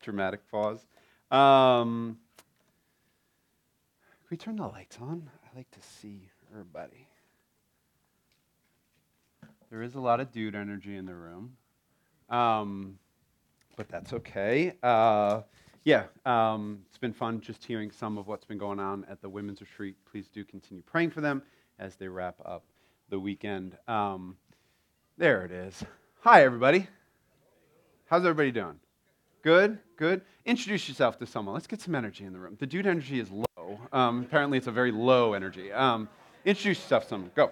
dramatic pause. Um, can we turn the lights on? I like to see everybody. There is a lot of dude energy in the room, um, but that's okay. Uh, yeah, um, it's been fun just hearing some of what's been going on at the women's retreat. Please do continue praying for them as they wrap up the weekend. Um, there it is. Hi, everybody. How's everybody doing? Good, good. Introduce yourself to someone. Let's get some energy in the room. The dude energy is low. Um, apparently, it's a very low energy. Um, introduce yourself to someone. Go.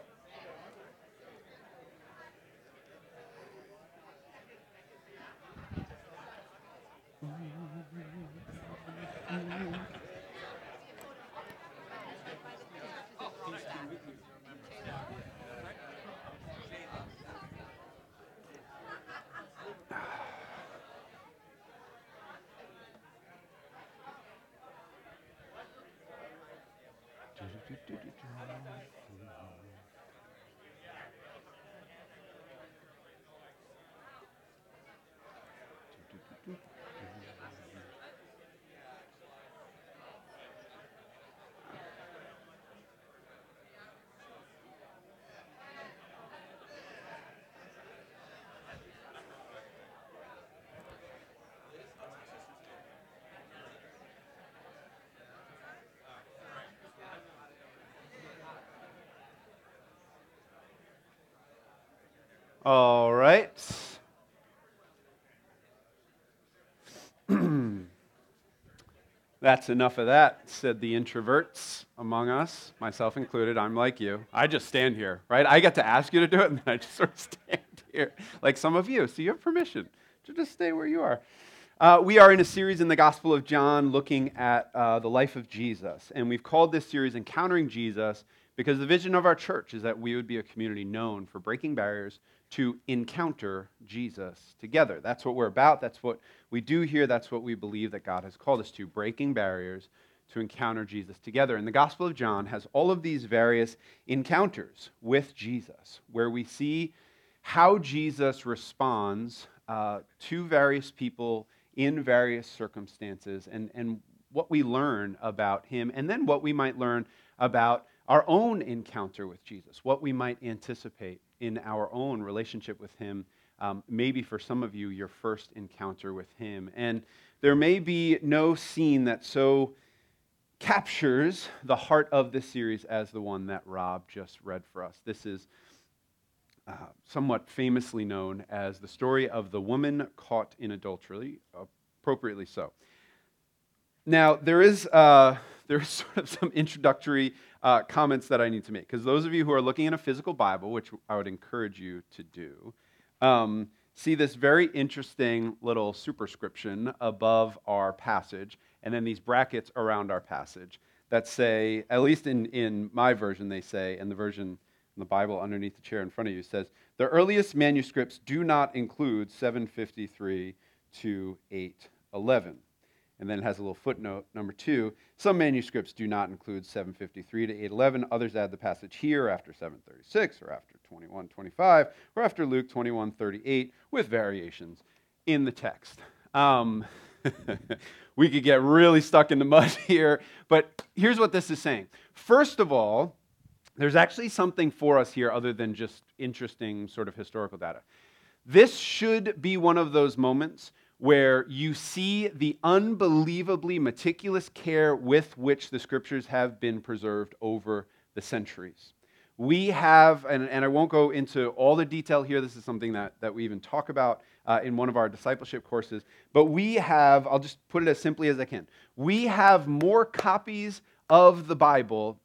All right. That's enough of that, said the introverts among us, myself included. I'm like you. I just stand here, right? I get to ask you to do it, and then I just sort of stand here, like some of you. So you have permission to just stay where you are. Uh, we are in a series in the Gospel of John looking at uh, the life of Jesus. And we've called this series Encountering Jesus because the vision of our church is that we would be a community known for breaking barriers to encounter Jesus together. That's what we're about. That's what we do here. That's what we believe that God has called us to breaking barriers to encounter Jesus together. And the Gospel of John has all of these various encounters with Jesus, where we see how Jesus responds uh, to various people in various circumstances and, and what we learn about him, and then what we might learn about our own encounter with Jesus, what we might anticipate in our own relationship with Him. Um, maybe for some of you, your first encounter with Him. And there may be no scene that so captures the heart of this series as the one that Rob just read for us. This is uh, somewhat famously known as the story of the woman caught in adultery, appropriately so. Now, there is, uh, there is sort of some introductory uh, comments that I need to make. Because those of you who are looking in a physical Bible, which I would encourage you to do, um, see this very interesting little superscription above our passage, and then these brackets around our passage that say, at least in, in my version, they say, and the version in the Bible underneath the chair in front of you says, the earliest manuscripts do not include 753 to 811. And then it has a little footnote. Number two, some manuscripts do not include 753 to 811. Others add the passage here after 736 or after 2125 or after Luke 2138 with variations in the text. Um, we could get really stuck in the mud here, but here's what this is saying. First of all, there's actually something for us here other than just interesting sort of historical data. This should be one of those moments where you see the unbelievably meticulous care with which the scriptures have been preserved over the centuries. We have, and, and I won't go into all the detail here, this is something that, that we even talk about uh, in one of our discipleship courses, but we have, I'll just put it as simply as I can, we have more copies of the Bible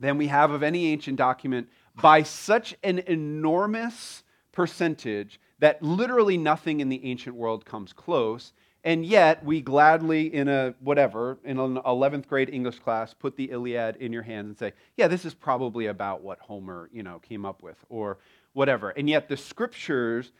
than we have of any ancient document by such an enormous percentage that literally nothing in the ancient world comes close. And yet, we gladly, in a whatever, in an 11th grade English class, put the Iliad in your hands and say, yeah, this is probably about what Homer, you know, came up with, or whatever. And yet, the scriptures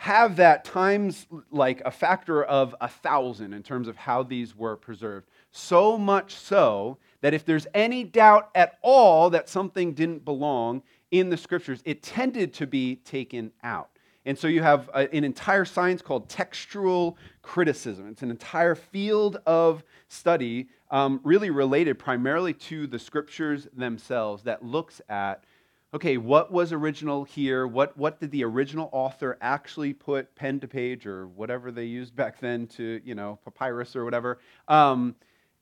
have that times like a factor of a thousand in terms of how these were preserved. So much so that if there's any doubt at all that something didn't belong in the scriptures, it tended to be taken out. And so you have a, an entire science called textual criticism. It's an entire field of study, um, really related primarily to the scriptures themselves, that looks at okay, what was original here? What, what did the original author actually put pen to page or whatever they used back then to, you know, papyrus or whatever? Um,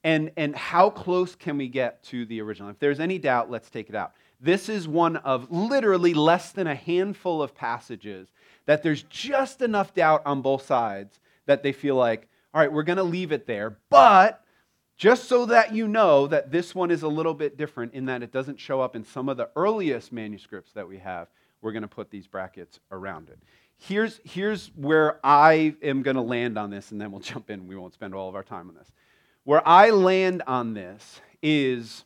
and, and how close can we get to the original? If there's any doubt, let's take it out. This is one of literally less than a handful of passages that there's just enough doubt on both sides that they feel like, all right, we're going to leave it there, but just so that you know that this one is a little bit different in that it doesn't show up in some of the earliest manuscripts that we have, we're going to put these brackets around it. Here's, here's where I am going to land on this, and then we'll jump in. We won't spend all of our time on this. Where I land on this is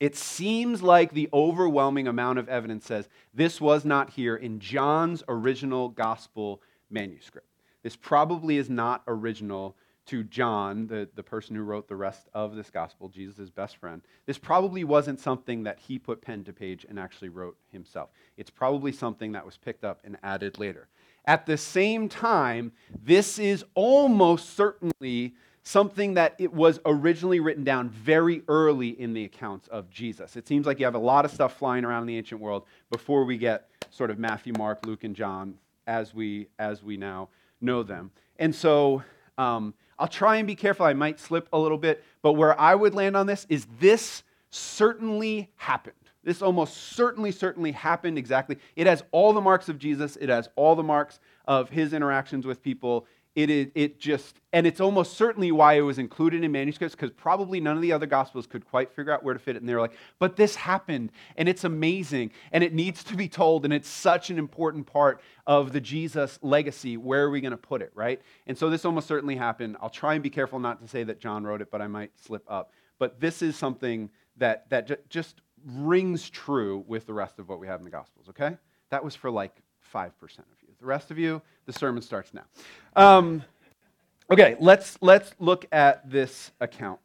it seems like the overwhelming amount of evidence says this was not here in John's original gospel manuscript. This probably is not original to John, the, the person who wrote the rest of this gospel, Jesus' best friend. This probably wasn't something that he put pen to page and actually wrote himself. It's probably something that was picked up and added later. At the same time, this is almost certainly something that it was originally written down very early in the accounts of Jesus. It seems like you have a lot of stuff flying around in the ancient world before we get sort of Matthew, Mark, Luke, and John as we as we now know them. And so um, I'll try and be careful. I might slip a little bit, but where I would land on this is this certainly happened. This almost certainly, certainly happened exactly. It has all the marks of Jesus. It has all the marks of his interactions with people it, is, it just, and it's almost certainly why it was included in manuscripts because probably none of the other gospels could quite figure out where to fit it. And they were like, but this happened and it's amazing and it needs to be told and it's such an important part of the Jesus legacy. Where are we going to put it, right? And so this almost certainly happened. I'll try and be careful not to say that John wrote it, but I might slip up. But this is something that, that just rings true with the rest of what we have in the gospels, okay? That was for like 5% of you. The rest of you, the sermon starts now. Um, okay, let's, let's look at this account.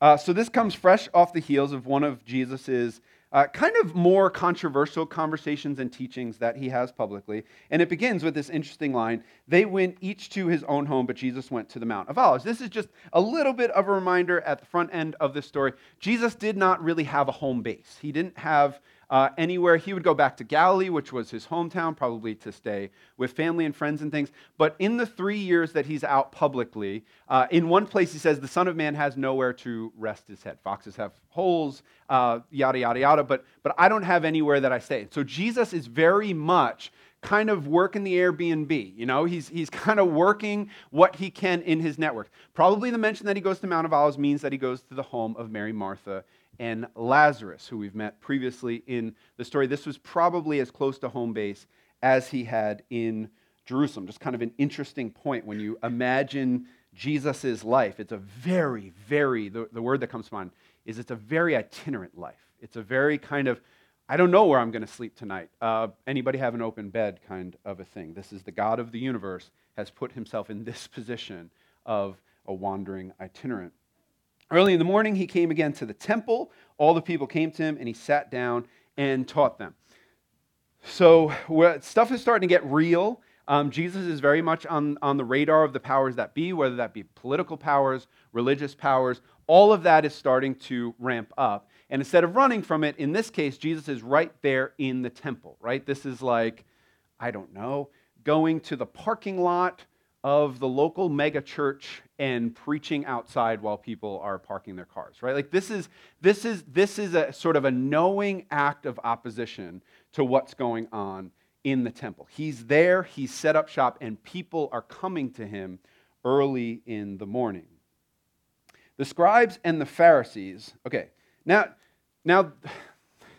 Uh, so this comes fresh off the heels of one of Jesus's uh, kind of more controversial conversations and teachings that he has publicly. And it begins with this interesting line They went each to his own home, but Jesus went to the Mount of Olives. This is just a little bit of a reminder at the front end of this story. Jesus did not really have a home base, he didn't have uh, anywhere. He would go back to Galilee, which was his hometown, probably to stay with family and friends and things. But in the three years that he's out publicly, uh, in one place he says, The Son of Man has nowhere to rest his head. Foxes have holes, uh, yada, yada, yada, but, but I don't have anywhere that I stay. So Jesus is very much kind of working the Airbnb. You know, he's, he's kind of working what he can in his network. Probably the mention that he goes to Mount of Olives means that he goes to the home of Mary, Martha, and Lazarus, who we've met previously in the story. This was probably as close to home base as he had in Jerusalem. Just kind of an interesting point when you imagine Jesus' life. It's a very, very, the, the word that comes to mind is it's a very itinerant life. It's a very kind of, I don't know where I'm going to sleep tonight. Uh, anybody have an open bed kind of a thing. This is the God of the universe has put himself in this position of a wandering itinerant. Early in the morning, he came again to the temple. All the people came to him, and he sat down and taught them. So stuff is starting to get real. Um, Jesus is very much on, on the radar of the powers that be, whether that be political powers, religious powers. All of that is starting to ramp up. And instead of running from it, in this case, Jesus is right there in the temple, right? This is like, I don't know, going to the parking lot of the local mega church and preaching outside while people are parking their cars right? Like this is this is this is a sort of a knowing act of opposition to what's going on in the temple. He's there he's set up shop and people are coming to him early in the morning. The scribes and the pharisees okay now now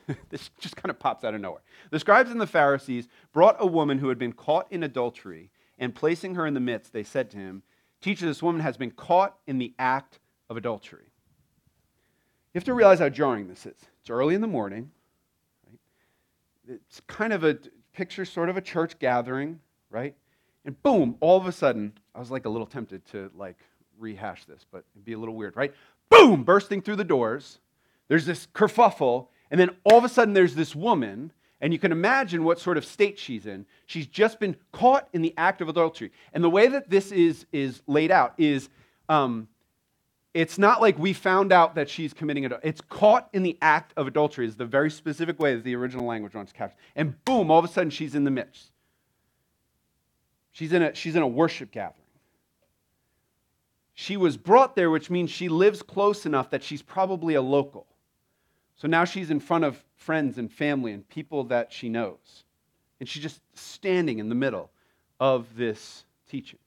this just kind of pops out of nowhere. The scribes and the pharisees brought a woman who had been caught in adultery and placing her in the midst, they said to him, Teacher, this woman has been caught in the act of adultery. You have to realize how jarring this is. It's early in the morning. Right? It's kind of a picture, sort of a church gathering, right? And boom, all of a sudden, I was like a little tempted to like rehash this, but it'd be a little weird, right? Boom, bursting through the doors. There's this kerfuffle, and then all of a sudden there's this woman And you can imagine what sort of state she's in. She's just been caught in the act of adultery. And the way that this is, is laid out is um, it's not like we found out that she's committing adultery. It's caught in the act of adultery, is the very specific way that the original language wants to capture. And boom, all of a sudden she's in the midst. She's in a, she's in a worship gathering. She was brought there, which means she lives close enough that she's probably a local. So now she's in front of friends and family and people that she knows. And she's just standing in the middle of this teaching.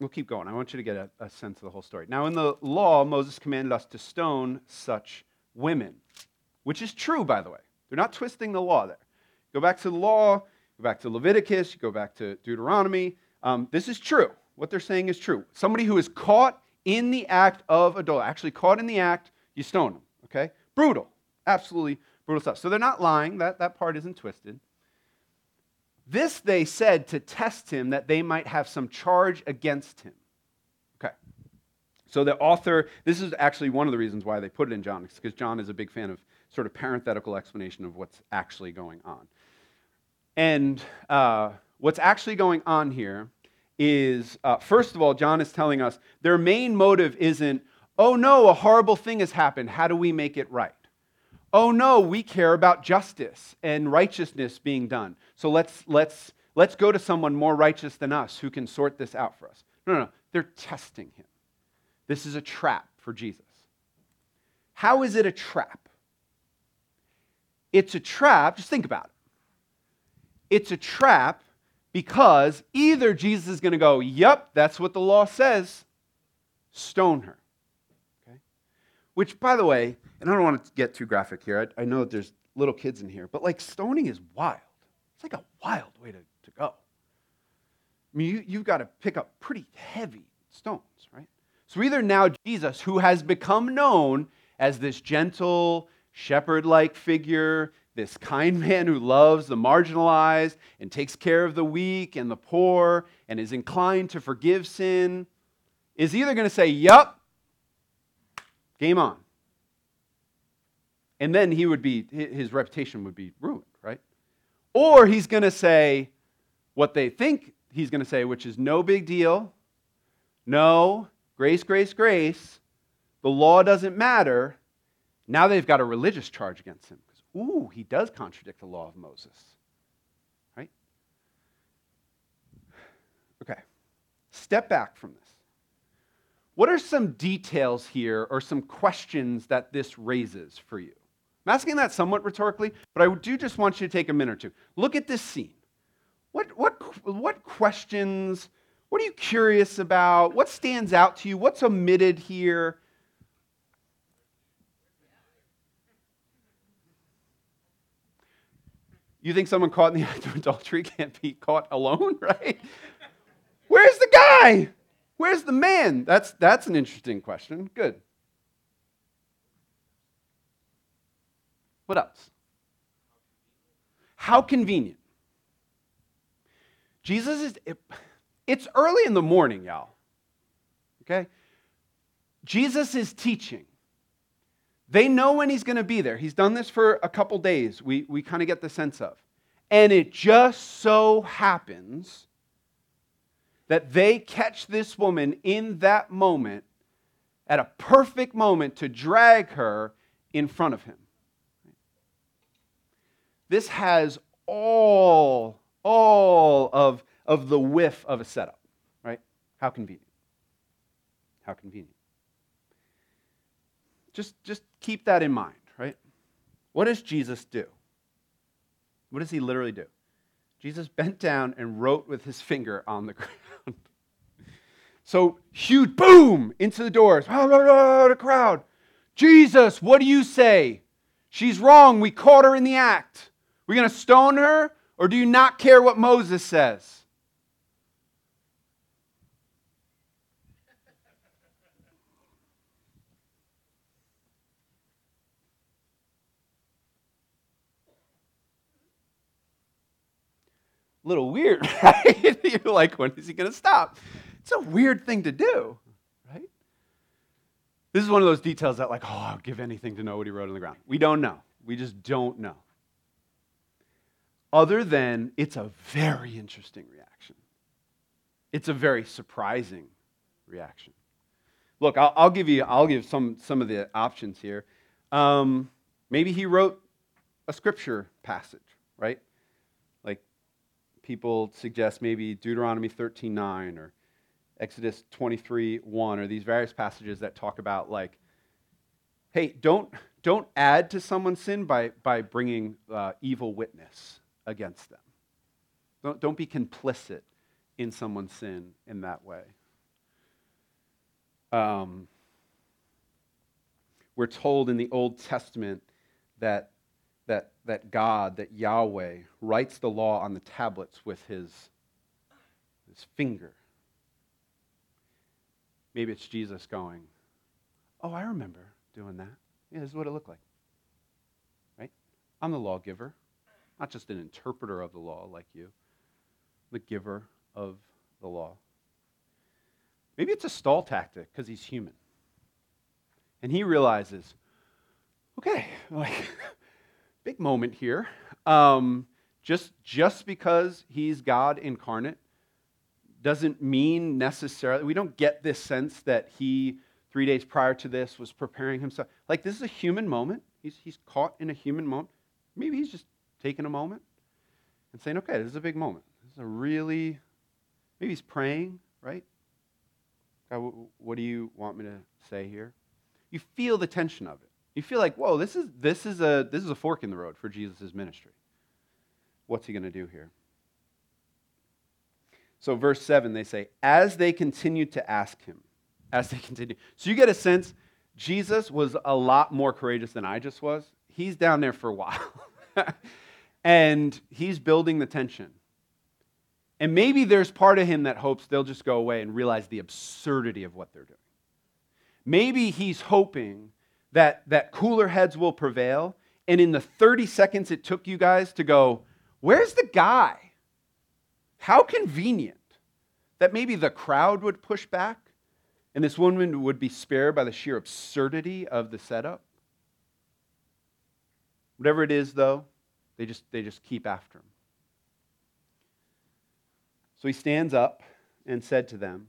We'll keep going. I want you to get a, a, sense of the whole story. Now, in the law, Moses commanded us to stone such women, which is true, by the way. They're not twisting the law there. Go back to the law, go back to Leviticus, go back to Deuteronomy. Um, this is true. What they're saying is true. Somebody who is caught in the act of adultery, actually caught in the act, you stone them, okay? Brutal. Absolutely brutal stuff. So they're not lying. That, that part isn't twisted. This they said to test him that they might have some charge against him. Okay. So the author, this is actually one of the reasons why they put it in John, because John is a big fan of sort of parenthetical explanation of what's actually going on. And uh, what's actually going on here is, uh, first of all, John is telling us their main motive isn't, oh no, a horrible thing has happened. How do we make it right? Oh no, we care about justice and righteousness being done. So let's, let's, let's go to someone more righteous than us who can sort this out for us. No, no, no. They're testing him. This is a trap for Jesus. How is it a trap? It's a trap, just think about it. It's a trap because either Jesus is going to go, Yep, that's what the law says, stone her. Okay? Which, by the way, and I don't want to get too graphic here. I, I know that there's little kids in here, but like stoning is wild. It's like a wild way to, to go. I mean, you, you've got to pick up pretty heavy stones, right? So either now Jesus, who has become known as this gentle, shepherd like figure, this kind man who loves the marginalized and takes care of the weak and the poor and is inclined to forgive sin, is either going to say, Yup, game on. And then he would be, his reputation would be ruined, right? Or he's going to say what they think he's going to say, which is no big deal. No, grace, grace, grace. The law doesn't matter. Now they've got a religious charge against him. Ooh, he does contradict the law of Moses. Right? Okay. Step back from this. What are some details here or some questions that this raises for you? I'm asking that somewhat rhetorically, but I do just want you to take a minute or two. Look at this scene. What, what, what questions, what are you curious about? What stands out to you? What's omitted here? You think someone caught in the act of adultery can't be caught alone, right? Where's the guy? Where's the man? That's, that's an interesting question. Good. What else? How convenient. Jesus is, it, it's early in the morning, y'all. Okay? Jesus is teaching. They know when he's going to be there. He's done this for a couple days, we, we kind of get the sense of. And it just so happens that they catch this woman in that moment, at a perfect moment, to drag her in front of him. This has all, all of, of the whiff of a setup, right? How convenient. How convenient. Just, just keep that in mind, right? What does Jesus do? What does he literally do? Jesus bent down and wrote with his finger on the ground. so huge, boom, into the doors. The crowd. Jesus, what do you say? She's wrong. We caught her in the act. We're going to stone her, or do you not care what Moses says? Little weird, right? You're like, when is he going to stop? It's a weird thing to do, right? This is one of those details that, like, oh, I'll give anything to know what he wrote on the ground. We don't know. We just don't know. Other than it's a very interesting reaction, it's a very surprising reaction. Look, I'll, I'll give you, I'll give some, some of the options here. Um, maybe he wrote a scripture passage, right? People suggest maybe Deuteronomy 13:9 or Exodus 23:1 or these various passages that talk about like hey, don't don't add to someone's sin by by bringing uh, evil witness against them. Don't, don't be complicit in someone's sin in that way. Um, we're told in the Old Testament that, that, that God, that Yahweh, writes the law on the tablets with his, his finger. Maybe it's Jesus going, Oh, I remember doing that. Yeah, this is what it looked like. Right? I'm the lawgiver, not just an interpreter of the law like you, the giver of the law. Maybe it's a stall tactic because he's human. And he realizes, okay, like, big moment here. Um, just, just because he's God incarnate doesn't mean necessarily, we don't get this sense that he, three days prior to this, was preparing himself. Like, this is a human moment. He's, he's caught in a human moment. Maybe he's just taking a moment and saying, okay, this is a big moment. This is a really, maybe he's praying, right? God, what do you want me to say here? You feel the tension of it. You feel like, whoa, this is, this is, a, this is a fork in the road for Jesus' ministry. What's he going to do here? So, verse 7, they say, as they continued to ask him, as they continued. So, you get a sense Jesus was a lot more courageous than I just was. He's down there for a while. and he's building the tension. And maybe there's part of him that hopes they'll just go away and realize the absurdity of what they're doing. Maybe he's hoping that, that cooler heads will prevail. And in the 30 seconds it took you guys to go, Where's the guy? How convenient that maybe the crowd would push back and this woman would be spared by the sheer absurdity of the setup. Whatever it is, though, they just, they just keep after him. So he stands up and said to them,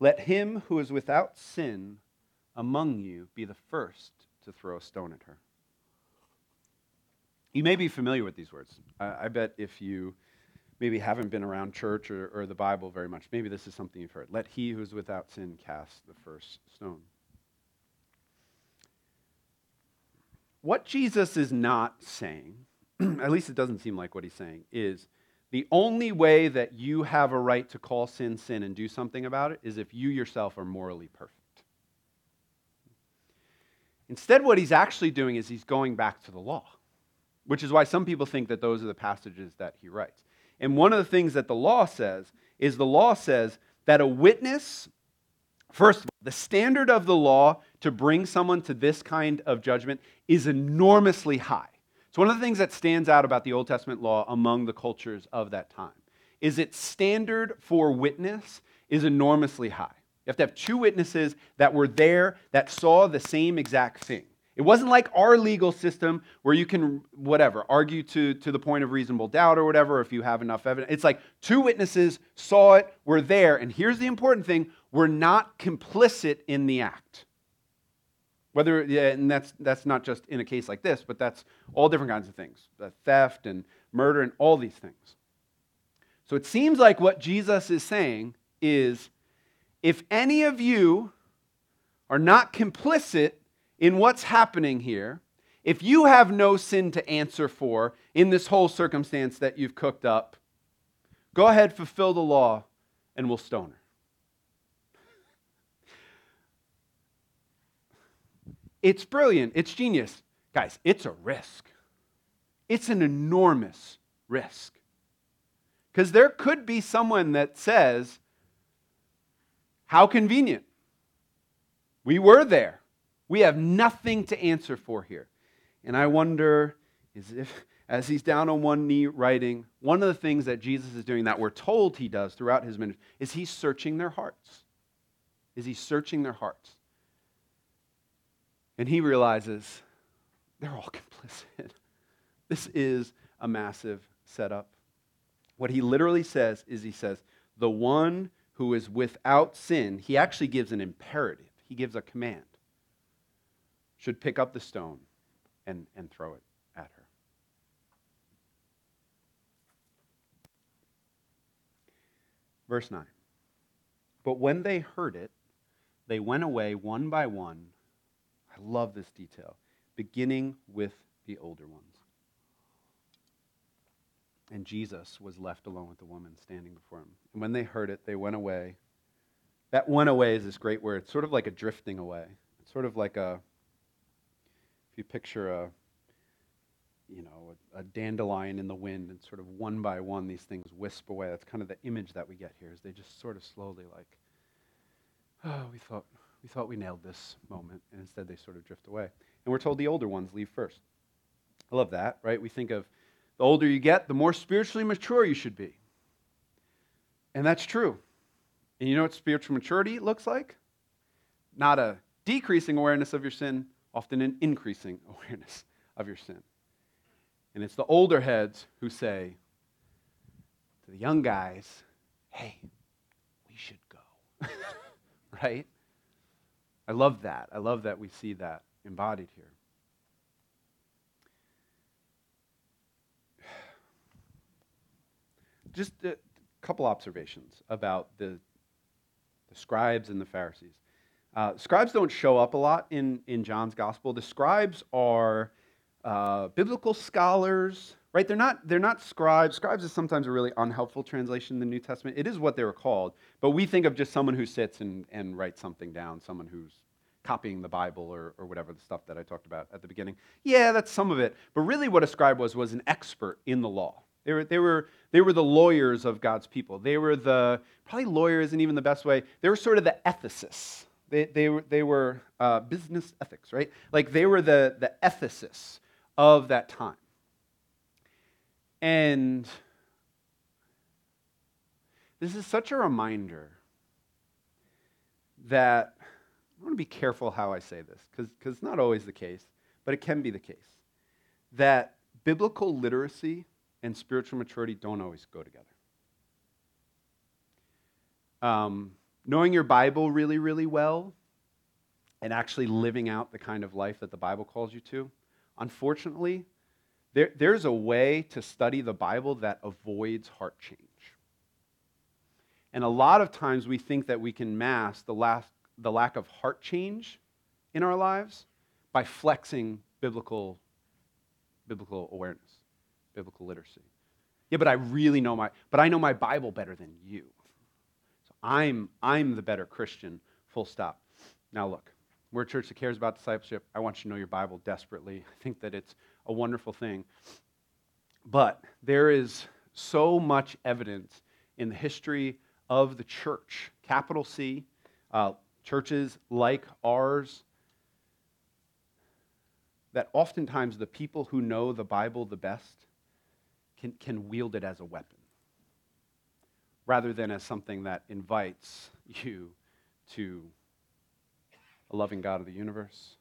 Let him who is without sin among you be the first to throw a stone at her. You may be familiar with these words. I, I bet if you maybe haven't been around church or, or the Bible very much, maybe this is something you've heard. Let he who is without sin cast the first stone. What Jesus is not saying, at least it doesn't seem like what he's saying, is the only way that you have a right to call sin sin and do something about it is if you yourself are morally perfect. Instead, what he's actually doing is he's going back to the law, which is why some people think that those are the passages that he writes. And one of the things that the law says is the law says that a witness, first of all, the standard of the law to bring someone to this kind of judgment is enormously high. So, one of the things that stands out about the Old Testament law among the cultures of that time is its standard for witness is enormously high. You have to have two witnesses that were there that saw the same exact thing. It wasn't like our legal system where you can, whatever, argue to, to the point of reasonable doubt or whatever if you have enough evidence. It's like two witnesses saw it, were there, and here's the important thing we're not complicit in the act. Whether, yeah, and that's, that's not just in a case like this, but that's all different kinds of things the theft and murder and all these things. So it seems like what Jesus is saying is if any of you are not complicit in what's happening here, if you have no sin to answer for in this whole circumstance that you've cooked up, go ahead, fulfill the law, and we'll stone her. It's brilliant. It's genius. Guys, it's a risk. It's an enormous risk. Because there could be someone that says, How convenient. We were there. We have nothing to answer for here. And I wonder, is if, as he's down on one knee writing, one of the things that Jesus is doing that we're told he does throughout his ministry is he's searching their hearts. Is he searching their hearts? And he realizes they're all complicit. This is a massive setup. What he literally says is he says, the one who is without sin, he actually gives an imperative, he gives a command, should pick up the stone and, and throw it at her. Verse 9. But when they heard it, they went away one by one. I love this detail, beginning with the older ones. And Jesus was left alone with the woman standing before him. And when they heard it, they went away. That went away is this great word. It's sort of like a drifting away. It's sort of like a, if you picture a, you know, a, a, dandelion in the wind, and sort of one by one these things wisp away. That's kind of the image that we get here. Is they just sort of slowly like, oh, we thought we thought we nailed this moment, and instead they sort of drift away. And we're told the older ones leave first. I love that, right? We think of the older you get, the more spiritually mature you should be. And that's true. And you know what spiritual maturity looks like? Not a decreasing awareness of your sin, often an increasing awareness of your sin. And it's the older heads who say to the young guys, hey, we should go. right? I love that. I love that we see that embodied here. Just a couple observations about the, the scribes and the Pharisees. Uh, scribes don't show up a lot in, in John's gospel. The scribes are uh, biblical scholars, right? They're not, they're not scribes. Scribes is sometimes a really unhelpful translation in the New Testament. It is what they were called, but we think of just someone who sits and, and writes something down, someone who's copying the Bible or, or whatever the stuff that I talked about at the beginning. Yeah, that's some of it. But really, what a scribe was, was an expert in the law. They were, they, were, they were the lawyers of God's people. They were the, probably lawyer isn't even the best way, they were sort of the ethicists. They, they were, they were uh, business ethics, right? Like they were the, the ethicists of that time. And this is such a reminder that I want to be careful how I say this, because it's not always the case, but it can be the case. That biblical literacy and spiritual maturity don't always go together. Um, knowing your Bible really, really well and actually living out the kind of life that the Bible calls you to, unfortunately, there, there's a way to study the Bible that avoids heart change. And a lot of times we think that we can mask the, last, the lack of heart change in our lives by flexing biblical, biblical awareness biblical literacy. Yeah, but I really know my, but I know my Bible better than you. So I'm, I'm the better Christian, full stop. Now look, we're a church that cares about discipleship. I want you to know your Bible desperately. I think that it's a wonderful thing. But there is so much evidence in the history of the church, capital C, uh, churches like ours, that oftentimes the people who know the Bible the best can, can wield it as a weapon rather than as something that invites you to a loving God of the universe,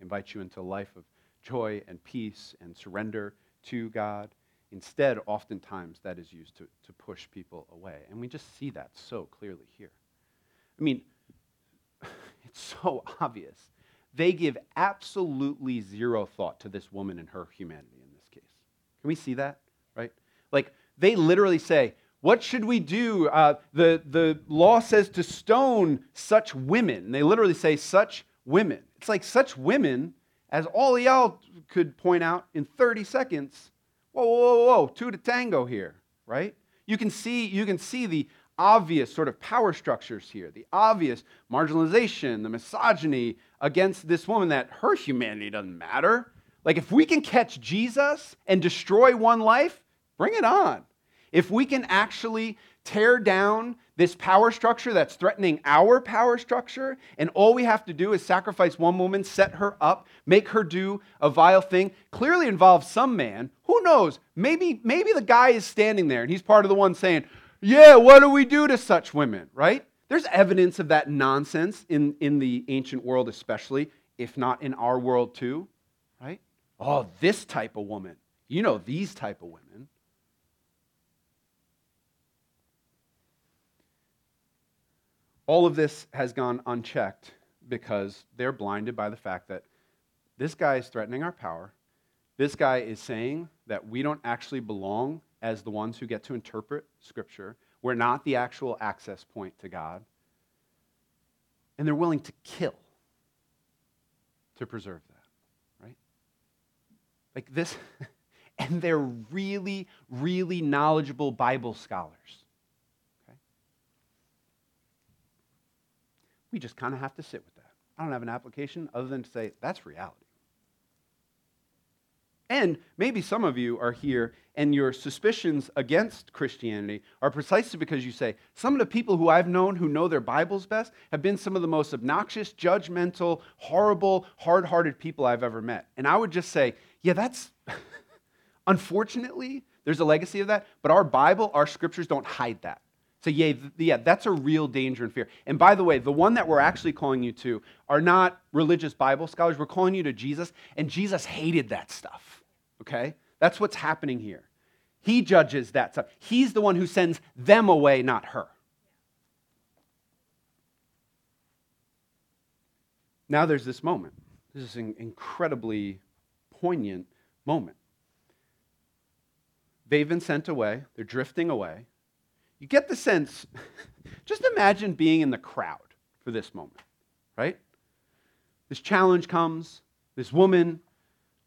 invites you into a life of joy and peace and surrender to God. Instead, oftentimes that is used to, to push people away. And we just see that so clearly here. I mean, it's so obvious. They give absolutely zero thought to this woman and her humanity in this case. Can we see that? Like they literally say, what should we do? Uh, the, the law says to stone such women. They literally say such women. It's like such women, as all y'all could point out in 30 seconds. Whoa, whoa, whoa, whoa, two to tango here, right? You can see, you can see the obvious sort of power structures here, the obvious marginalization, the misogyny against this woman that her humanity doesn't matter. Like if we can catch Jesus and destroy one life, Bring it on. If we can actually tear down this power structure that's threatening our power structure, and all we have to do is sacrifice one woman, set her up, make her do a vile thing, clearly involves some man. Who knows? Maybe, maybe the guy is standing there and he's part of the one saying, Yeah, what do we do to such women, right? There's evidence of that nonsense in, in the ancient world, especially if not in our world too, right? Oh, this type of woman. You know these type of women. All of this has gone unchecked because they're blinded by the fact that this guy is threatening our power. This guy is saying that we don't actually belong as the ones who get to interpret Scripture. We're not the actual access point to God. And they're willing to kill to preserve that, right? Like this, and they're really, really knowledgeable Bible scholars. We just kind of have to sit with that. I don't have an application other than to say that's reality. And maybe some of you are here and your suspicions against Christianity are precisely because you say, some of the people who I've known who know their Bibles best have been some of the most obnoxious, judgmental, horrible, hard hearted people I've ever met. And I would just say, yeah, that's unfortunately, there's a legacy of that, but our Bible, our scriptures don't hide that. So, yeah, yeah, that's a real danger and fear. And by the way, the one that we're actually calling you to are not religious Bible scholars. We're calling you to Jesus, and Jesus hated that stuff. Okay? That's what's happening here. He judges that stuff. He's the one who sends them away, not her. Now there's this moment. This is an incredibly poignant moment. They've been sent away, they're drifting away. You get the sense, just imagine being in the crowd for this moment, right? This challenge comes, this woman,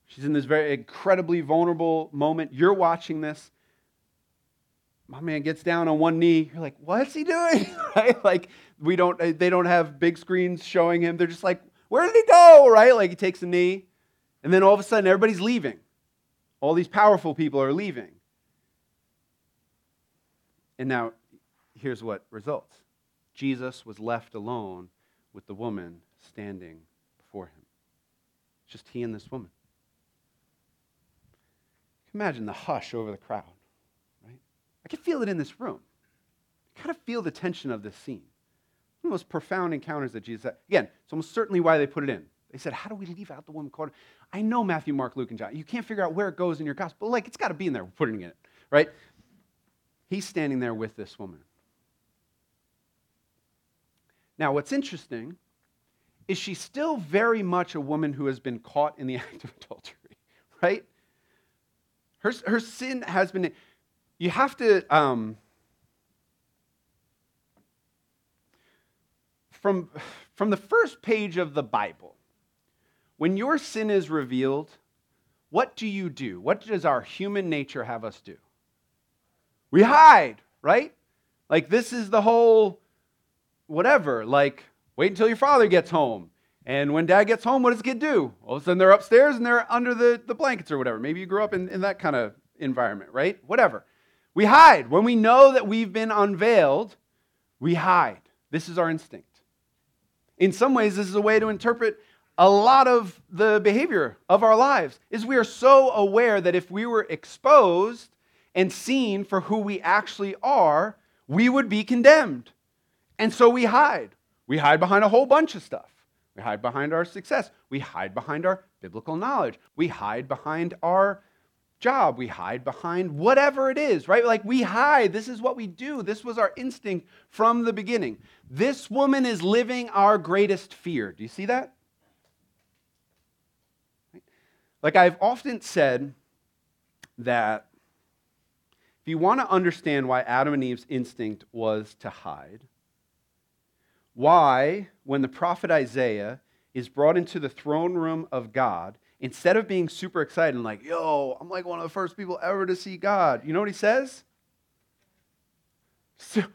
she's in this very incredibly vulnerable moment. You're watching this. My man gets down on one knee. You're like, what's he doing? right? Like, we don't, they don't have big screens showing him. They're just like, where did he go? Right? Like, he takes a knee. And then all of a sudden, everybody's leaving. All these powerful people are leaving. And now, here's what results Jesus was left alone with the woman standing before him. Just he and this woman. Imagine the hush over the crowd, right? I can feel it in this room. I kind of feel the tension of this scene. One of the most profound encounters that Jesus had. Again, it's almost certainly why they put it in. They said, How do we leave out the woman caught? I know Matthew, Mark, Luke, and John. You can't figure out where it goes in your gospel. Like, it's got to be in there. We're putting it in right? He's standing there with this woman. Now, what's interesting is she's still very much a woman who has been caught in the act of adultery, right? Her, her sin has been. You have to. Um, from, from the first page of the Bible, when your sin is revealed, what do you do? What does our human nature have us do? We hide, right? Like, this is the whole whatever. Like, wait until your father gets home. And when dad gets home, what does the kid do? All of a sudden, they're upstairs and they're under the, the blankets or whatever. Maybe you grew up in, in that kind of environment, right? Whatever. We hide. When we know that we've been unveiled, we hide. This is our instinct. In some ways, this is a way to interpret a lot of the behavior of our lives is we are so aware that if we were exposed and seen for who we actually are, we would be condemned. And so we hide. We hide behind a whole bunch of stuff. We hide behind our success. We hide behind our biblical knowledge. We hide behind our job. We hide behind whatever it is, right? Like we hide. This is what we do. This was our instinct from the beginning. This woman is living our greatest fear. Do you see that? Like I've often said that you want to understand why Adam and Eve's instinct was to hide, why, when the prophet Isaiah is brought into the throne room of God, instead of being super excited and like, yo, I'm like one of the first people ever to see God, you know what he says?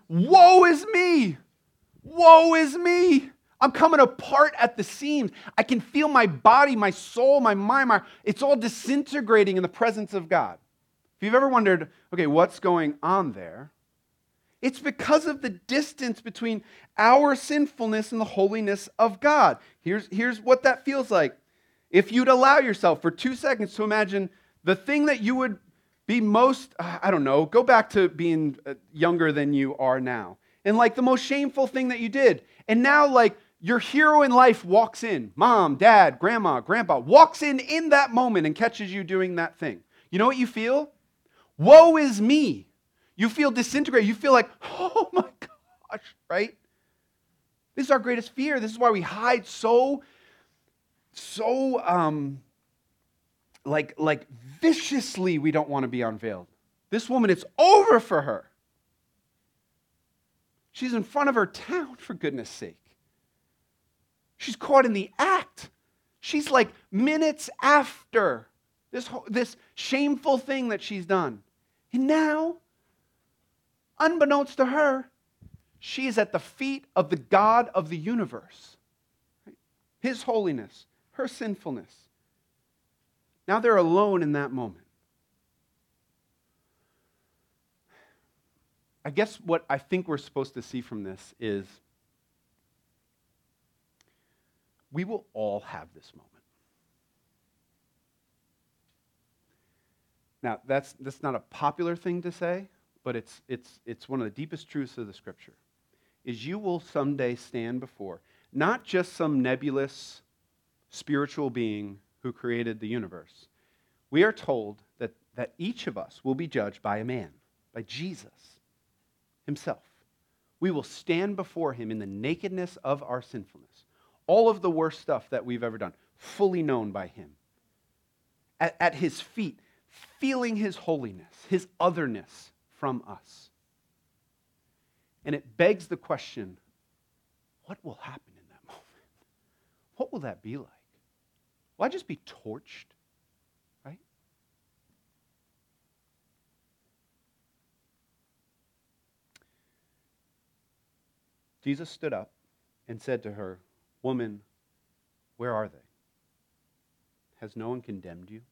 Woe is me! Woe is me! I'm coming apart at the seams. I can feel my body, my soul, my mind, my, it's all disintegrating in the presence of God. If you've ever wondered, okay, what's going on there? It's because of the distance between our sinfulness and the holiness of God. Here's, here's what that feels like. If you'd allow yourself for two seconds to imagine the thing that you would be most, I don't know, go back to being uh, younger than you are now. And like the most shameful thing that you did. And now, like, your hero in life walks in, mom, dad, grandma, grandpa, walks in in that moment and catches you doing that thing. You know what you feel? Woe is me. You feel disintegrated. You feel like, oh my gosh, right? This is our greatest fear. This is why we hide so, so, um, like, like viciously we don't want to be unveiled. This woman, it's over for her. She's in front of her town, for goodness sake. She's caught in the act. She's like minutes after this, this shameful thing that she's done. And now, unbeknownst to her, she is at the feet of the God of the universe. His holiness, her sinfulness. Now they're alone in that moment. I guess what I think we're supposed to see from this is we will all have this moment. Now, that's, that's not a popular thing to say, but it's, it's, it's one of the deepest truths of the scripture. Is you will someday stand before not just some nebulous spiritual being who created the universe. We are told that, that each of us will be judged by a man, by Jesus himself. We will stand before him in the nakedness of our sinfulness. All of the worst stuff that we've ever done, fully known by him. At, at his feet, feeling his holiness, his otherness from us. And it begs the question what will happen in that moment? What will that be like? Will I just be torched? Right? Jesus stood up and said to her, Woman, where are they? Has no one condemned you?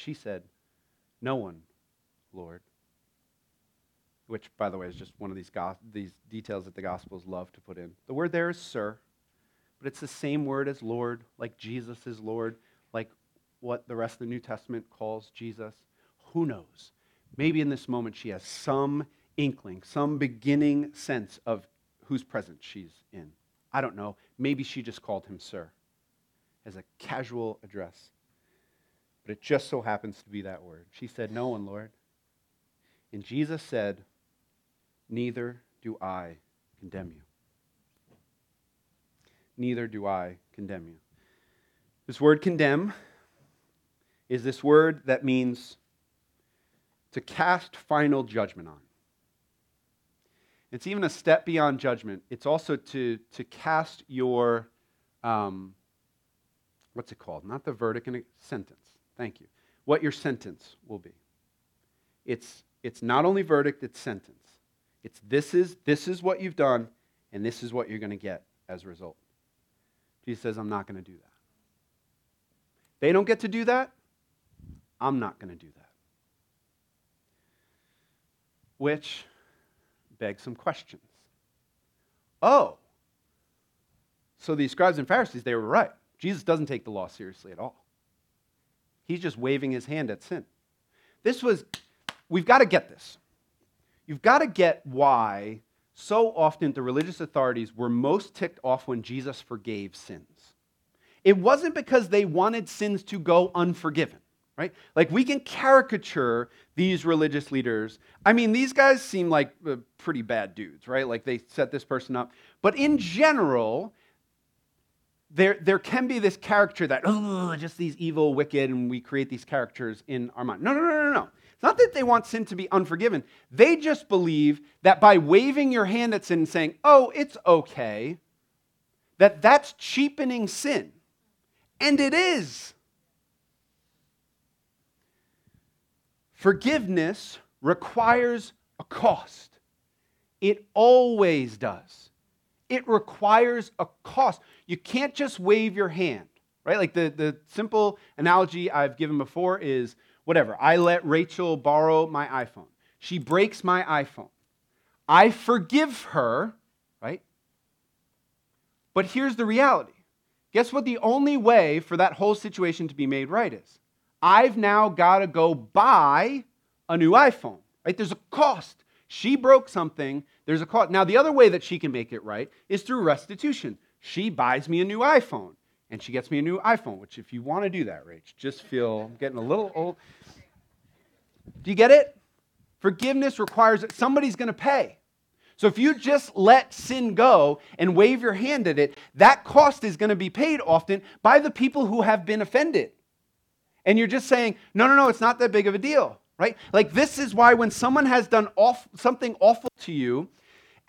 She said, No one, Lord. Which, by the way, is just one of these, go- these details that the Gospels love to put in. The word there is sir, but it's the same word as Lord, like Jesus is Lord, like what the rest of the New Testament calls Jesus. Who knows? Maybe in this moment she has some inkling, some beginning sense of whose presence she's in. I don't know. Maybe she just called him sir as a casual address. But it just so happens to be that word. She said, No one, Lord. And Jesus said, Neither do I condemn you. Neither do I condemn you. This word condemn is this word that means to cast final judgment on. It's even a step beyond judgment. It's also to, to cast your, um, what's it called? Not the verdict in a sentence. Thank you. What your sentence will be. It's, it's not only verdict, it's sentence. It's this is, this is what you've done, and this is what you're going to get as a result. Jesus says, I'm not going to do that. They don't get to do that. I'm not going to do that. Which begs some questions. Oh, so these scribes and Pharisees, they were right. Jesus doesn't take the law seriously at all. He's just waving his hand at sin. This was, we've got to get this. You've got to get why so often the religious authorities were most ticked off when Jesus forgave sins. It wasn't because they wanted sins to go unforgiven, right? Like we can caricature these religious leaders. I mean, these guys seem like uh, pretty bad dudes, right? Like they set this person up. But in general, there, there can be this character that, oh, just these evil, wicked, and we create these characters in our mind. No, no, no, no, no. It's not that they want sin to be unforgiven. They just believe that by waving your hand at sin and saying, oh, it's okay, that that's cheapening sin. And it is. Forgiveness requires a cost. It always does. It requires a cost. You can't just wave your hand, right? Like the, the simple analogy I've given before is whatever. I let Rachel borrow my iPhone. She breaks my iPhone. I forgive her, right? But here's the reality. Guess what the only way for that whole situation to be made right is? I've now got to go buy a new iPhone, right? There's a cost. She broke something, there's a cost. Now, the other way that she can make it right is through restitution. She buys me a new iPhone, and she gets me a new iPhone, which, if you want to do that, Rach, just feel I'm getting a little old. Do you get it? Forgiveness requires that somebody's going to pay. So if you just let sin go and wave your hand at it, that cost is going to be paid often by the people who have been offended. And you're just saying, no, no, no, it's not that big of a deal, right? Like this is why when someone has done off, something awful to you,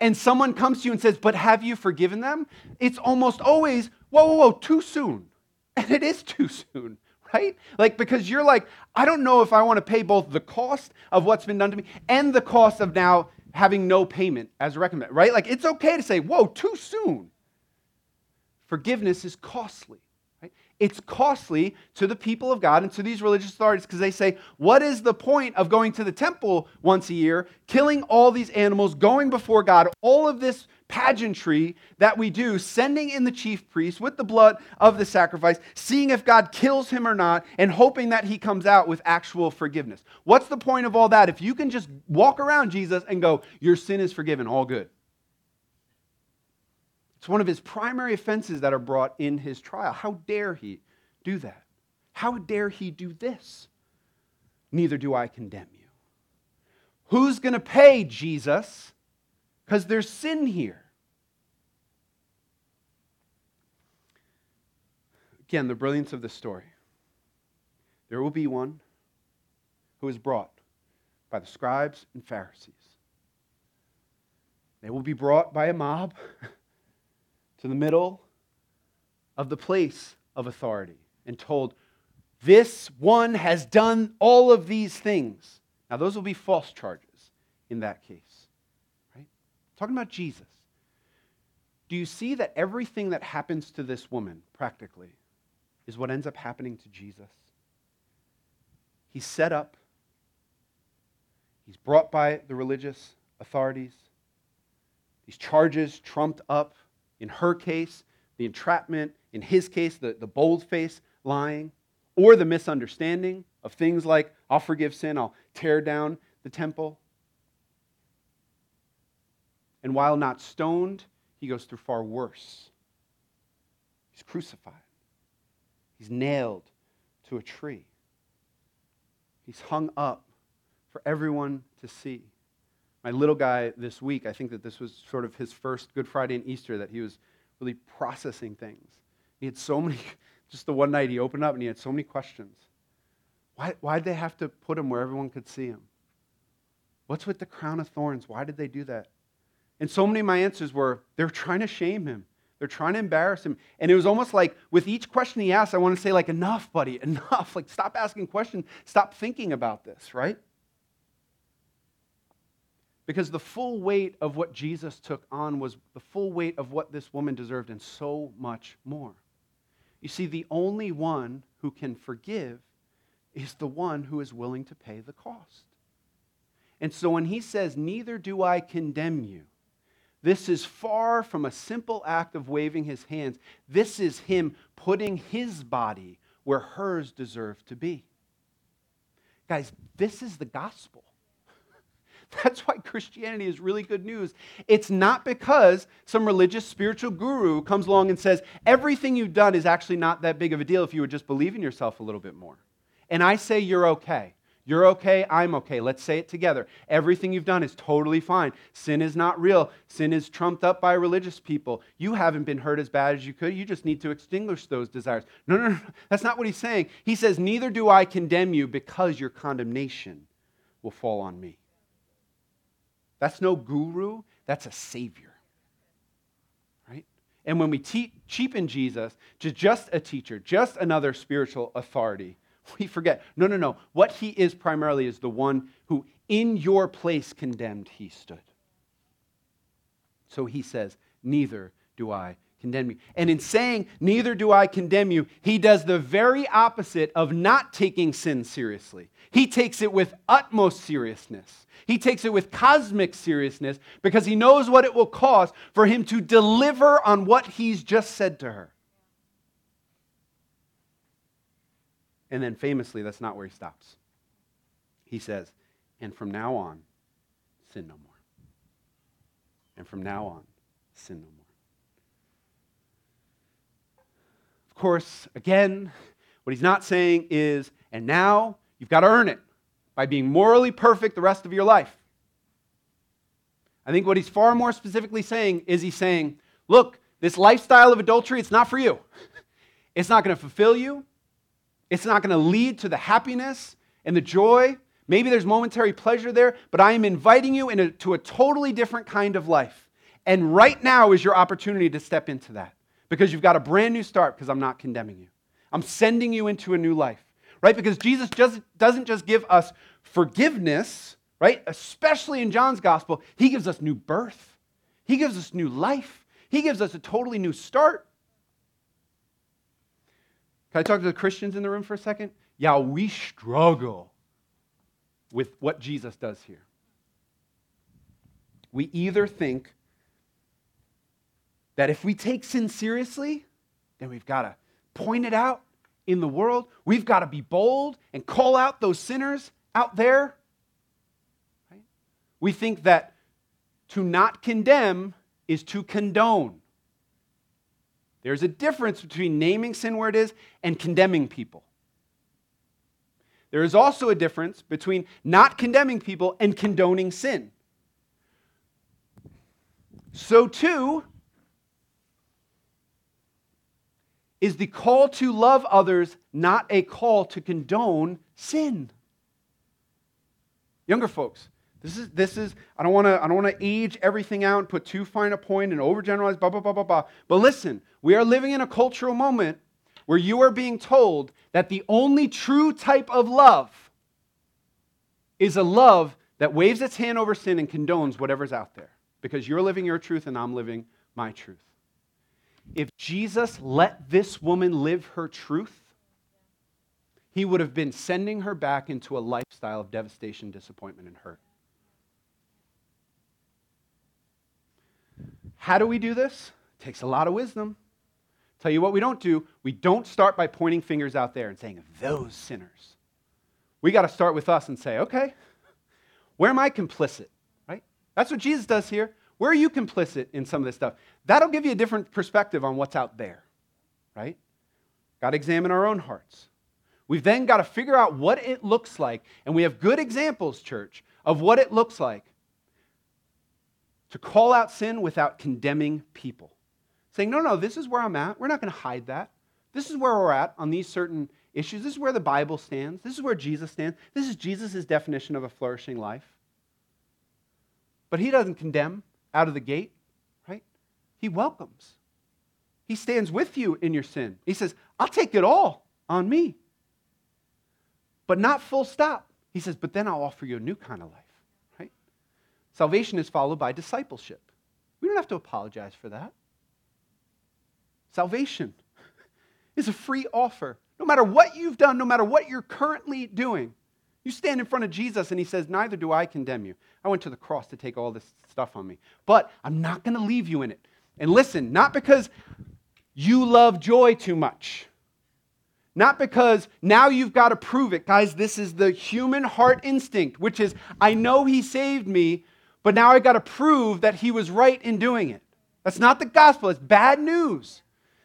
and someone comes to you and says, but have you forgiven them? It's almost always, whoa, whoa, whoa, too soon. And it is too soon, right? Like, because you're like, I don't know if I want to pay both the cost of what's been done to me and the cost of now having no payment as a recommend, right? Like it's okay to say, whoa, too soon. Forgiveness is costly. It's costly to the people of God and to these religious authorities because they say, what is the point of going to the temple once a year, killing all these animals, going before God, all of this pageantry that we do, sending in the chief priest with the blood of the sacrifice, seeing if God kills him or not, and hoping that he comes out with actual forgiveness. What's the point of all that if you can just walk around Jesus and go, Your sin is forgiven, all good? It's one of his primary offenses that are brought in his trial. How dare he do that? How dare he do this? Neither do I condemn you. Who's going to pay Jesus? Because there's sin here. Again, the brilliance of the story. There will be one who is brought by the scribes and Pharisees. They will be brought by a mob to the middle of the place of authority and told, This one has done all of these things. Now, those will be false charges in that case. Right? Talking about Jesus. Do you see that everything that happens to this woman, practically, is what ends up happening to Jesus. He's set up, he's brought by the religious authorities. These charges trumped up. In her case, the entrapment. In his case, the, the bold face lying. Or the misunderstanding of things like, I'll forgive sin, I'll tear down the temple. And while not stoned, he goes through far worse. He's crucified. He's nailed to a tree. He's hung up for everyone to see. My little guy this week, I think that this was sort of his first Good Friday and Easter that he was really processing things. He had so many, just the one night he opened up and he had so many questions. Why, why'd they have to put him where everyone could see him? What's with the crown of thorns? Why did they do that? And so many of my answers were they're trying to shame him. They're trying to embarrass him. And it was almost like with each question he asked, I want to say, like, enough, buddy, enough. Like, stop asking questions. Stop thinking about this, right? Because the full weight of what Jesus took on was the full weight of what this woman deserved and so much more. You see, the only one who can forgive is the one who is willing to pay the cost. And so when he says, Neither do I condemn you, this is far from a simple act of waving his hands. This is him putting his body where hers deserved to be. Guys, this is the gospel. That's why Christianity is really good news. It's not because some religious spiritual guru comes along and says, everything you've done is actually not that big of a deal if you would just believe in yourself a little bit more. And I say you're okay. You're okay, I'm okay. Let's say it together. Everything you've done is totally fine. Sin is not real. Sin is trumped up by religious people. You haven't been hurt as bad as you could. You just need to extinguish those desires. No, no, no. That's not what he's saying. He says, Neither do I condemn you because your condemnation will fall on me. That's no guru, that's a savior. Right? And when we te- cheapen Jesus to just a teacher, just another spiritual authority, we forget. No, no, no. What he is primarily is the one who, in your place condemned, he stood. So he says, Neither do I condemn you. And in saying, Neither do I condemn you, he does the very opposite of not taking sin seriously. He takes it with utmost seriousness. He takes it with cosmic seriousness because he knows what it will cost for him to deliver on what he's just said to her. And then famously, that's not where he stops. He says, And from now on, sin no more. And from now on, sin no more. Of course, again, what he's not saying is, and now you've got to earn it by being morally perfect the rest of your life. I think what he's far more specifically saying is he's saying, look, this lifestyle of adultery, it's not for you. It's not going to fulfill you. It's not going to lead to the happiness and the joy. Maybe there's momentary pleasure there, but I am inviting you into a totally different kind of life. And right now is your opportunity to step into that because you've got a brand new start because I'm not condemning you. I'm sending you into a new life, right? Because Jesus just doesn't just give us forgiveness, right? Especially in John's gospel, he gives us new birth. He gives us new life. He gives us a totally new start. Can I talk to the Christians in the room for a second? Yeah, we struggle with what Jesus does here. We either think that if we take sin seriously, then we've got to point it out in the world. We've got to be bold and call out those sinners out there. Right? We think that to not condemn is to condone. There's a difference between naming sin where it is and condemning people. There is also a difference between not condemning people and condoning sin. So, too, is the call to love others not a call to condone sin? Younger folks, this is, this is I don't want to I don't want to age everything out and put too fine a point and overgeneralize, blah, blah, blah, blah, blah. But listen, we are living in a cultural moment where you are being told that the only true type of love is a love that waves its hand over sin and condones whatever's out there. Because you're living your truth and I'm living my truth. If Jesus let this woman live her truth, he would have been sending her back into a lifestyle of devastation, disappointment, and hurt. How do we do this? It takes a lot of wisdom. Tell you what we don't do. We don't start by pointing fingers out there and saying, those sinners. We got to start with us and say, okay, where am I complicit? Right? That's what Jesus does here. Where are you complicit in some of this stuff? That'll give you a different perspective on what's out there, right? Got to examine our own hearts. We've then got to figure out what it looks like, and we have good examples, church, of what it looks like to call out sin without condemning people. Saying, no, no, this is where I'm at. We're not going to hide that. This is where we're at on these certain issues. This is where the Bible stands. This is where Jesus stands. This is Jesus' definition of a flourishing life. But he doesn't condemn out of the gate, right? He welcomes. He stands with you in your sin. He says, I'll take it all on me. But not full stop. He says, but then I'll offer you a new kind of life, right? Salvation is followed by discipleship. We don't have to apologize for that. Salvation is a free offer. No matter what you've done, no matter what you're currently doing, you stand in front of Jesus and he says, Neither do I condemn you. I went to the cross to take all this stuff on me, but I'm not going to leave you in it. And listen, not because you love joy too much, not because now you've got to prove it. Guys, this is the human heart instinct, which is, I know he saved me, but now I've got to prove that he was right in doing it. That's not the gospel, it's bad news.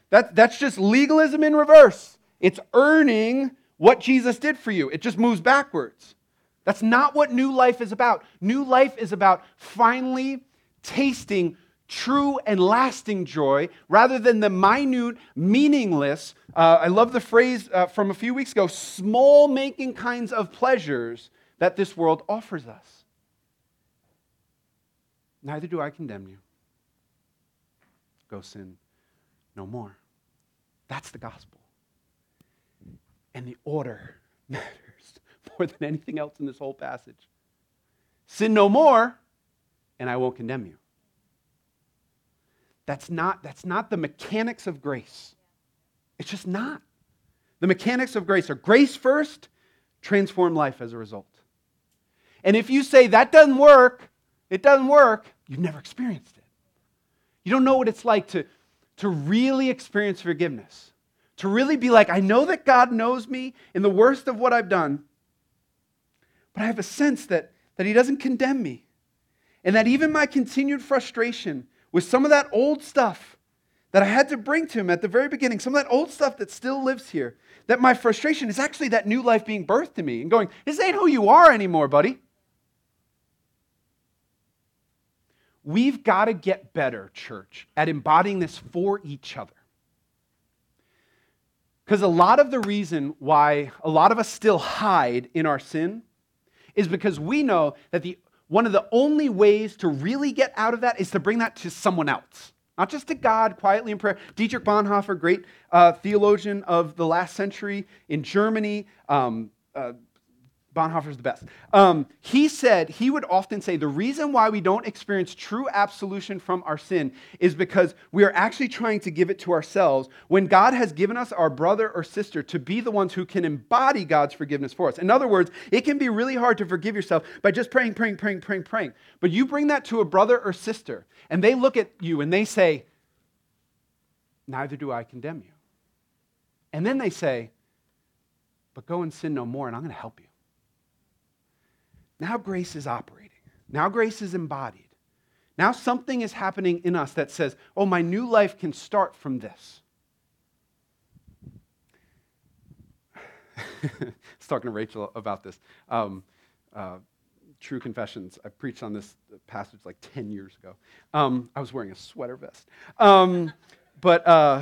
That, that's just legalism in reverse. It's earning what Jesus did for you. It just moves backwards. That's not what new life is about. New life is about finally tasting true and lasting joy rather than the minute, meaningless, uh, I love the phrase uh, from a few weeks ago, small making kinds of pleasures that this world offers us. Neither do I condemn you. Go sin no more. That's the gospel. And the order matters more than anything else in this whole passage. Sin no more, and I won't condemn you. That's not, that's not the mechanics of grace. It's just not. The mechanics of grace are grace first, transform life as a result. And if you say that doesn't work, it doesn't work, you've never experienced it. You don't know what it's like to, to really experience forgiveness to really be like, I know that God knows me in the worst of what I've done, but I have a sense that, that He doesn't condemn me. And that even my continued frustration with some of that old stuff that I had to bring to him at the very beginning, some of that old stuff that still lives here, that my frustration is actually that new life being birthed to me and going, this ain't who you are anymore, buddy. We've got to get better, church, at embodying this for each other. Because a lot of the reason why a lot of us still hide in our sin is because we know that the, one of the only ways to really get out of that is to bring that to someone else. Not just to God quietly in prayer. Dietrich Bonhoeffer, great uh, theologian of the last century in Germany, um, uh, Bonhoeffer's the best. Um, he said, he would often say, the reason why we don't experience true absolution from our sin is because we are actually trying to give it to ourselves when God has given us our brother or sister to be the ones who can embody God's forgiveness for us. In other words, it can be really hard to forgive yourself by just praying, praying, praying, praying, praying. But you bring that to a brother or sister, and they look at you and they say, Neither do I condemn you. And then they say, But go and sin no more, and I'm going to help you. Now grace is operating. Now grace is embodied. Now something is happening in us that says, oh, my new life can start from this. I was talking to Rachel about this. Um, uh, True Confessions. I preached on this passage like 10 years ago. Um, I was wearing a sweater vest. Um, but, uh,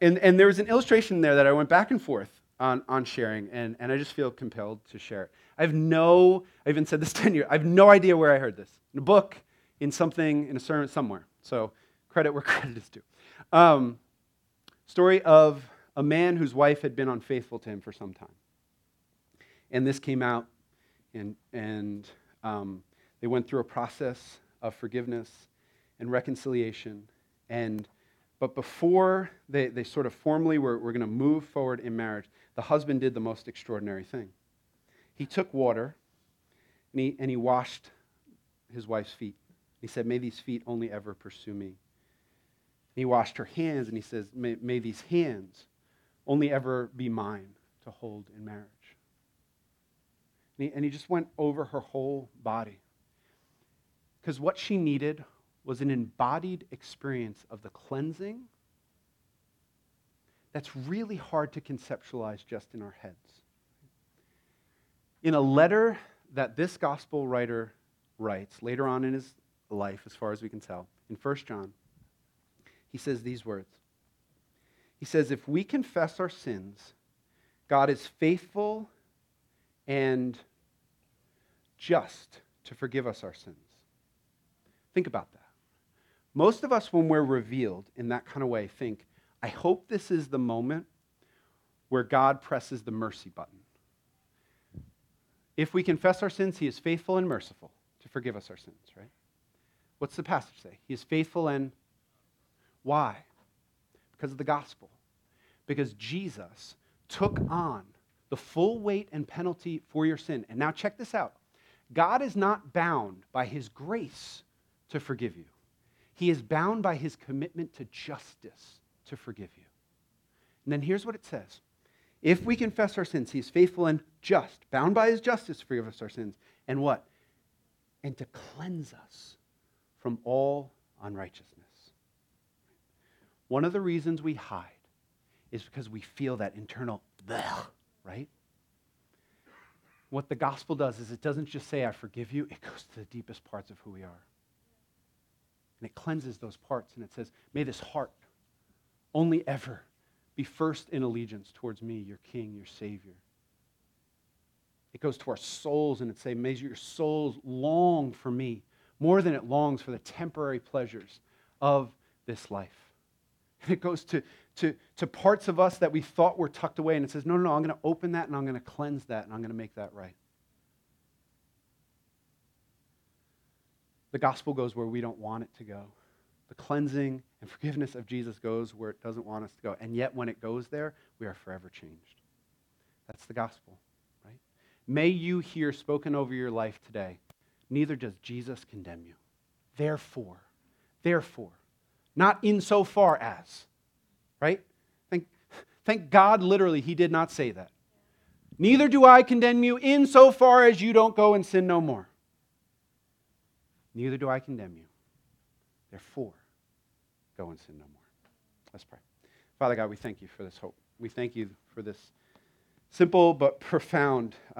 and, and there was an illustration there that I went back and forth on, on sharing, and, and I just feel compelled to share it. I have no, I even said this 10 years, I have no idea where I heard this. In a book, in something, in a sermon, somewhere. So credit where credit is due. Um, story of a man whose wife had been unfaithful to him for some time. And this came out, and, and um, they went through a process of forgiveness and reconciliation. And, but before they, they sort of formally were, were going to move forward in marriage, the husband did the most extraordinary thing he took water and he, and he washed his wife's feet. He said, May these feet only ever pursue me. And he washed her hands and he says, May, may these hands only ever be mine to hold in marriage. And he, and he just went over her whole body. Because what she needed was an embodied experience of the cleansing that's really hard to conceptualize just in our heads in a letter that this gospel writer writes later on in his life, as far as we can tell, in 1 John, he says these words. He says, If we confess our sins, God is faithful and just to forgive us our sins. Think about that. Most of us, when we're revealed in that kind of way, think, I hope this is the moment where God presses the mercy button. If we confess our sins, he is faithful and merciful to forgive us our sins, right? What's the passage say? He is faithful and why? Because of the gospel. Because Jesus took on the full weight and penalty for your sin. And now check this out God is not bound by his grace to forgive you, he is bound by his commitment to justice to forgive you. And then here's what it says if we confess our sins, he is faithful and just, bound by his justice to forgive us our sins. And what? And to cleanse us from all unrighteousness. One of the reasons we hide is because we feel that internal, right? What the gospel does is it doesn't just say, I forgive you, it goes to the deepest parts of who we are. And it cleanses those parts and it says, May this heart only ever be first in allegiance towards me, your King, your Savior. It goes to our souls and it says, May your souls long for me more than it longs for the temporary pleasures of this life. And it goes to, to, to parts of us that we thought were tucked away, and it says, No, no, no, I'm going to open that and I'm going to cleanse that and I'm going to make that right. The gospel goes where we don't want it to go. The cleansing and forgiveness of Jesus goes where it doesn't want us to go. And yet, when it goes there, we are forever changed. That's the gospel, right? May you hear spoken over your life today neither does Jesus condemn you. Therefore, therefore, not insofar as, right? Thank, thank God, literally, he did not say that. Neither do I condemn you insofar as you don't go and sin no more. Neither do I condemn you. Therefore, go and sin no more. Let's pray. Father God, we thank you for this hope. We thank you for this simple but profound.